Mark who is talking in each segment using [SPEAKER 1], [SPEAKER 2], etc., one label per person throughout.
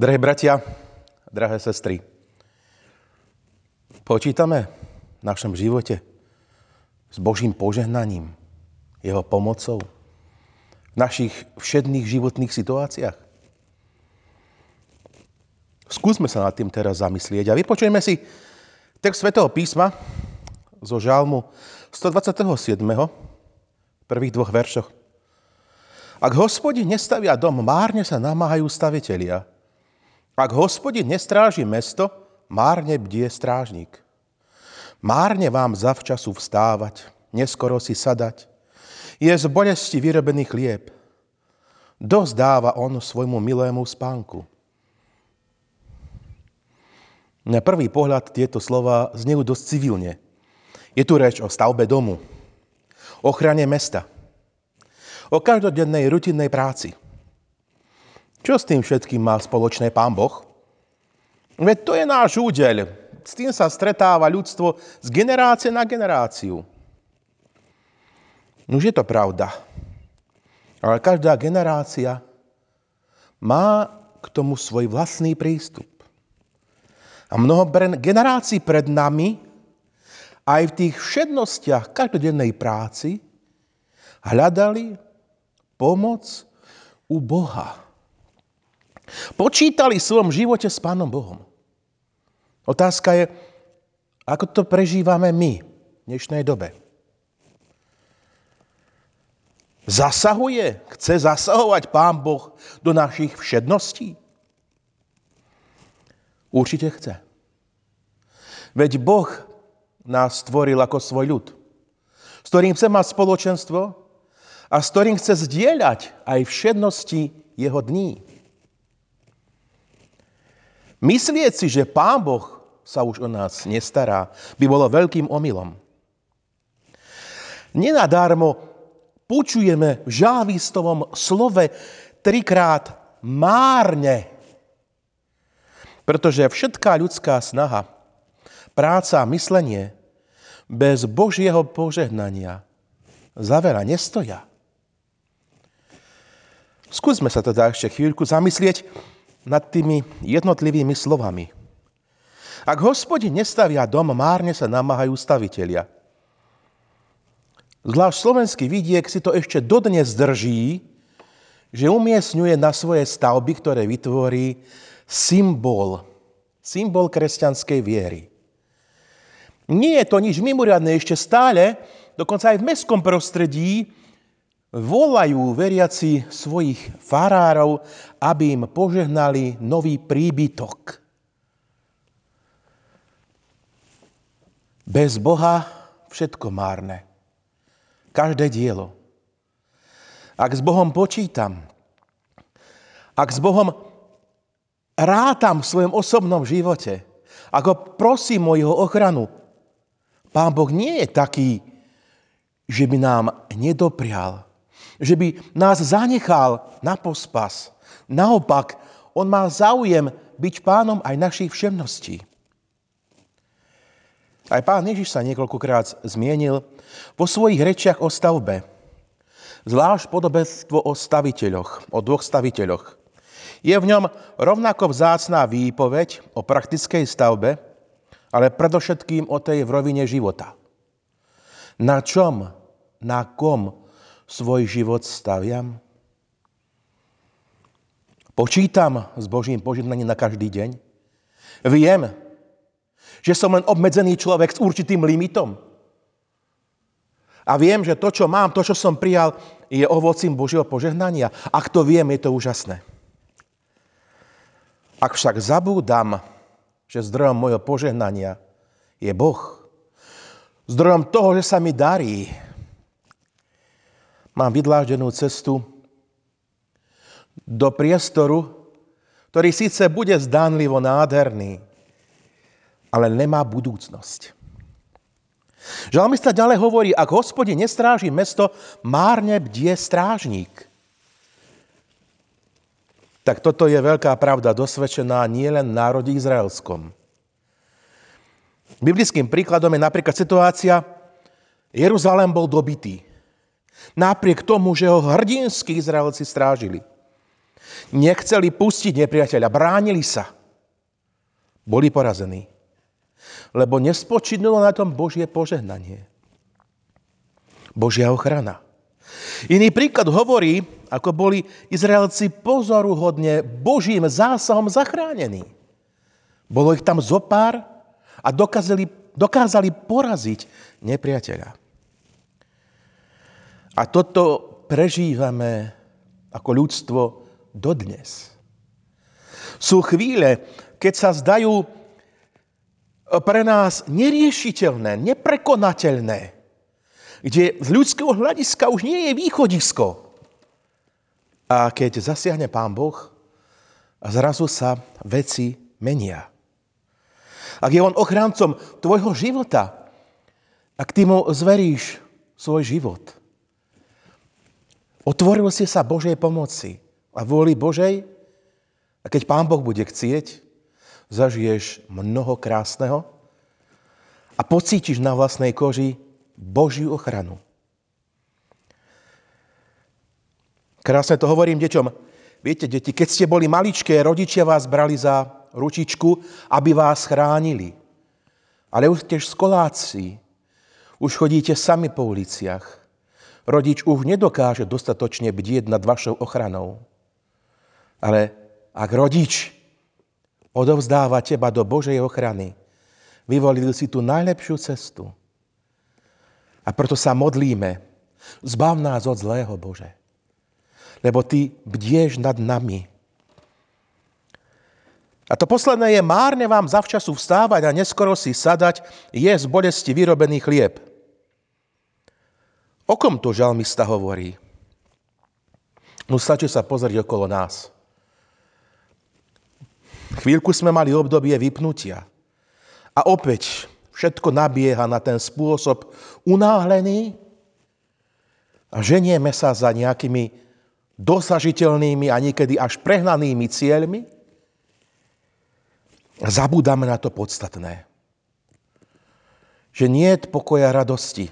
[SPEAKER 1] Drahé bratia, drahé sestry, počítame v našom živote s Božím požehnaním, Jeho pomocou v našich všedných životných situáciách? Skúsme sa nad tým teraz zamyslieť a vypočujeme si text Svetého písma zo žalmu 127. prvých dvoch veršoch. Ak hospodin nestavia dom, márne sa namáhajú stavitelia. Ak hospodin nestráži mesto, márne bdie strážnik. Márne vám zavčasu vstávať, neskoro si sadať. Je z bolesti vyrobený chlieb. Dosť dáva on svojmu milému spánku. Na prvý pohľad tieto slova znejú dosť civilne. Je tu reč o stavbe domu, ochrane mesta, o každodennej rutinnej práci. Čo s tým všetkým má spoločné pán Boh? Veď to je náš údel. S tým sa stretáva ľudstvo z generácie na generáciu. Už je to pravda. Ale každá generácia má k tomu svoj vlastný prístup. A mnoho generácií pred nami aj v tých všednostiach každodennej práci hľadali pomoc u Boha. Počítali v svojom živote s Pánom Bohom. Otázka je, ako to prežívame my v dnešnej dobe. Zasahuje, chce zasahovať Pán Boh do našich všedností? Určite chce. Veď Boh nás stvoril ako svoj ľud, s ktorým chce mať spoločenstvo a s ktorým chce zdieľať aj všednosti jeho dní. Myslieť si, že Pán Boh sa už o nás nestará, by bolo veľkým omylom. Nenadarmo počujeme v žávistovom slove trikrát márne pretože všetká ľudská snaha, práca a myslenie bez Božieho požehnania za veľa nestoja. Skúsme sa teda ešte chvíľku zamyslieť nad tými jednotlivými slovami. Ak hospodin nestavia dom, márne sa namáhajú stavitelia. Zvlášť slovenský vidiek si to ešte dodnes drží, že umiestňuje na svoje stavby, ktoré vytvorí, symbol, symbol kresťanskej viery. Nie je to nič mimoriadne ešte stále, dokonca aj v mestskom prostredí volajú veriaci svojich farárov, aby im požehnali nový príbytok. Bez Boha všetko márne. Každé dielo. Ak s Bohom počítam, ak s Bohom rátam v svojom osobnom živote, ako prosím o jeho ochranu, Pán Boh nie je taký, že by nám nedoprial, že by nás zanechal na pospas. Naopak, on má záujem byť pánom aj našich všemností. Aj pán Ježiš sa niekoľkokrát zmienil vo svojich rečiach o stavbe. Zvlášť podobenstvo o staviteľoch, o dvoch staviteľoch. Je v ňom rovnako vzácná výpoveď o praktickej stavbe, ale predovšetkým o tej v rovine života. Na čom, na kom svoj život staviam? Počítam s Božím požehnaním na každý deň? Viem, že som len obmedzený človek s určitým limitom. A viem, že to, čo mám, to, čo som prijal, je ovocím Božieho požehnania. Ak to viem, je to úžasné. Ak však zabúdam, že zdrojom môjho požehnania je Boh, zdrojom toho, že sa mi darí, mám vydláždenú cestu do priestoru, ktorý síce bude zdánlivo nádherný, ale nemá budúcnosť. Žalmista ďalej hovorí, ak hospodin nestráži mesto, márne bdie strážník tak toto je veľká pravda dosvedčená nielen v národe izraelskom. Biblickým príkladom je napríklad situácia, Jeruzalém bol dobitý. Napriek tomu, že ho hrdinskí Izraelci strážili. Nechceli pustiť nepriateľa, bránili sa. Boli porazení. Lebo nespočinulo na tom Božie požehnanie. Božia ochrana. Iný príklad hovorí, ako boli Izraelci pozoruhodne Božím zásahom zachránení. Bolo ich tam zopár a dokázali, dokázali poraziť nepriateľa. A toto prežívame ako ľudstvo dodnes. Sú chvíle, keď sa zdajú pre nás neriešiteľné, neprekonateľné, kde z ľudského hľadiska už nie je východisko. A keď zasiahne Pán Boh, zrazu sa veci menia. Ak je On ochráncom tvojho života, ak ty mu zveríš svoj život, otvoril si sa Božej pomoci a vôli Božej, a keď Pán Boh bude chcieť, zažiješ mnoho krásneho a pocítiš na vlastnej koži Božiu ochranu. Krásne to hovorím deťom. Viete, deti, keď ste boli maličké, rodičia vás brali za ručičku, aby vás chránili. Ale už ste školáci, už chodíte sami po uliciach. Rodič už nedokáže dostatočne bdieť nad vašou ochranou. Ale ak rodič odovzdáva teba do Božej ochrany, vyvolil si tú najlepšiu cestu. A preto sa modlíme, zbav nás od zlého, Bože. Lebo Ty bdieš nad nami. A to posledné je márne vám zavčasu vstávať a neskoro si sadať, je z bolesti vyrobený chlieb. O kom to žalmista hovorí? No stačí sa pozrieť okolo nás. Chvíľku sme mali obdobie vypnutia. A opäť všetko nabieha na ten spôsob unáhlený a ženieme sa za nejakými dosažiteľnými a niekedy až prehnanými cieľmi a zabúdame na to podstatné. Že nie je pokoja radosti,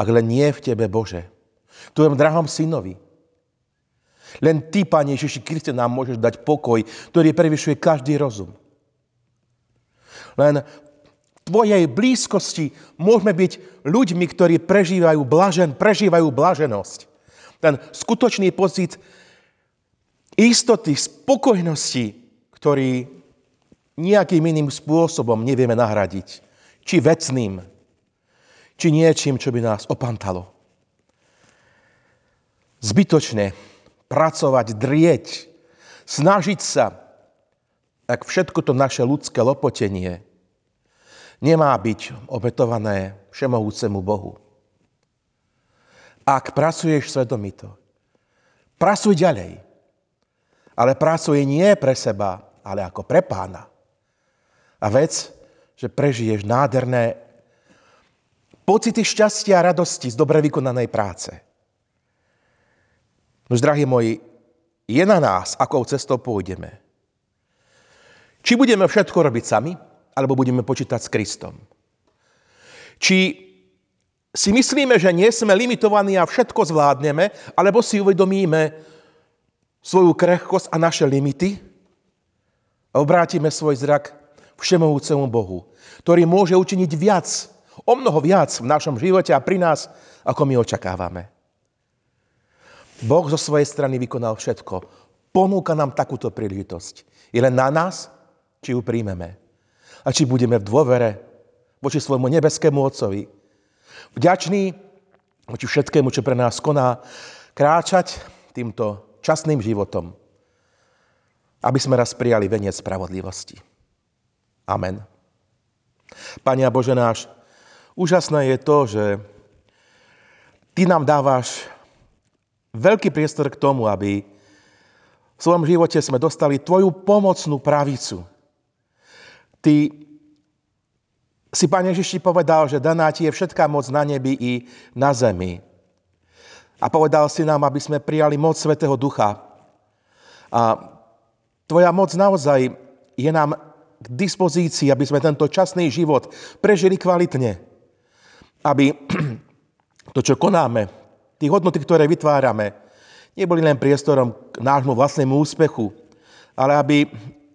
[SPEAKER 1] ak len nie v Tebe, Bože. Tvojom drahom synovi, len Ty, Pane Ježiši Kriste, nám môžeš dať pokoj, ktorý prevyšuje každý rozum. Len v Tvojej blízkosti môžeme byť ľuďmi, ktorí prežívajú, blažen, prežívajú blaženosť. Ten skutočný pocit istoty, spokojnosti, ktorý nejakým iným spôsobom nevieme nahradiť. Či vecným, či niečím, čo by nás opantalo. Zbytočne pracovať, drieť, snažiť sa, tak všetko to naše ľudské lopotenie nemá byť obetované všemohúcemu Bohu. Ak pracuješ svedomito, pracuj ďalej. Ale pracuj nie pre seba, ale ako pre pána. A vec, že prežiješ nádherné pocity šťastia a radosti z dobre vykonanej práce. Nož, drahí moji, je na nás, akou cestou pôjdeme. Či budeme všetko robiť sami, alebo budeme počítať s Kristom. Či si myslíme, že nie sme limitovaní a všetko zvládneme, alebo si uvedomíme svoju krehkosť a naše limity a obrátime svoj zrak všemohúcemu Bohu, ktorý môže učiniť viac, o mnoho viac v našom živote a pri nás, ako my očakávame. Boh zo svojej strany vykonal všetko. Ponúka nám takúto príležitosť. Je len na nás, či ju príjmeme. A či budeme v dôvere voči svojmu nebeskému Otcovi. Vďační voči všetkému, čo pre nás koná, kráčať týmto časným životom, aby sme raz prijali veniec spravodlivosti. Amen. Pane Bože náš, úžasné je to, že Ty nám dávaš veľký priestor k tomu, aby v svojom živote sme dostali Tvoju pomocnú pravicu. Ty si, Pane Ježiši, povedal, že daná Ti je všetká moc na nebi i na zemi. A povedal si nám, aby sme prijali moc Svetého Ducha. A Tvoja moc naozaj je nám k dispozícii, aby sme tento časný život prežili kvalitne. Aby to, čo konáme, Tí hodnoty, ktoré vytvárame, neboli len priestorom k nášmu vlastnému úspechu, ale aby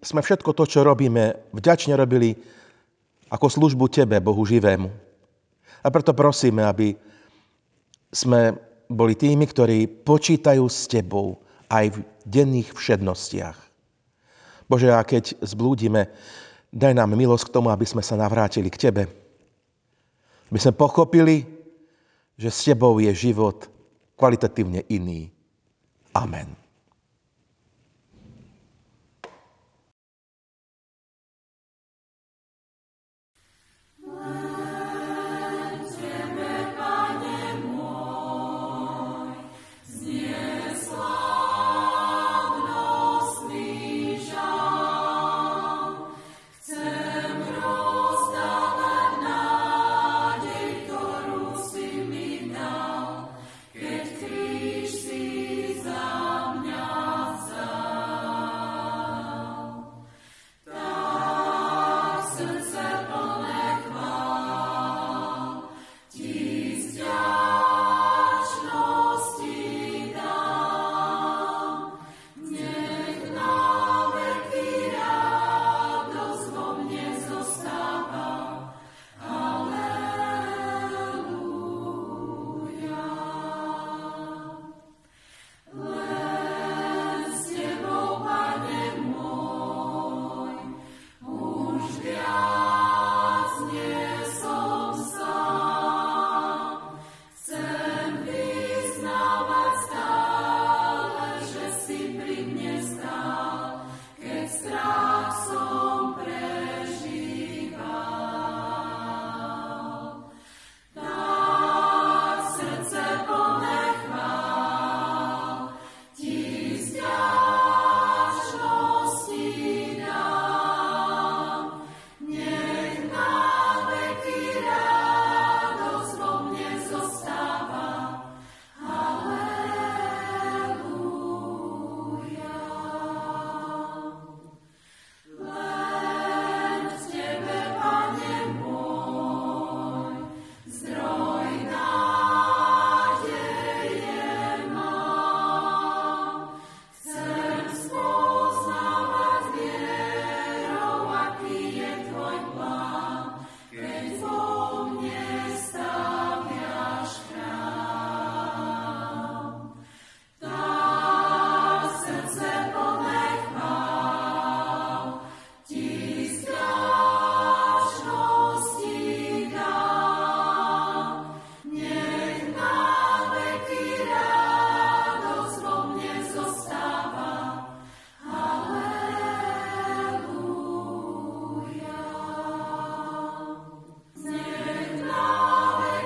[SPEAKER 1] sme všetko to, čo robíme, vďačne robili ako službu Tebe, Bohu živému. A preto prosíme, aby sme boli tými, ktorí počítajú s Tebou aj v denných všednostiach. Bože, a keď zblúdime, daj nám milosť k tomu, aby sme sa navrátili k Tebe. Aby sme pochopili, že s Tebou je život kvalitatívne iný. Amen.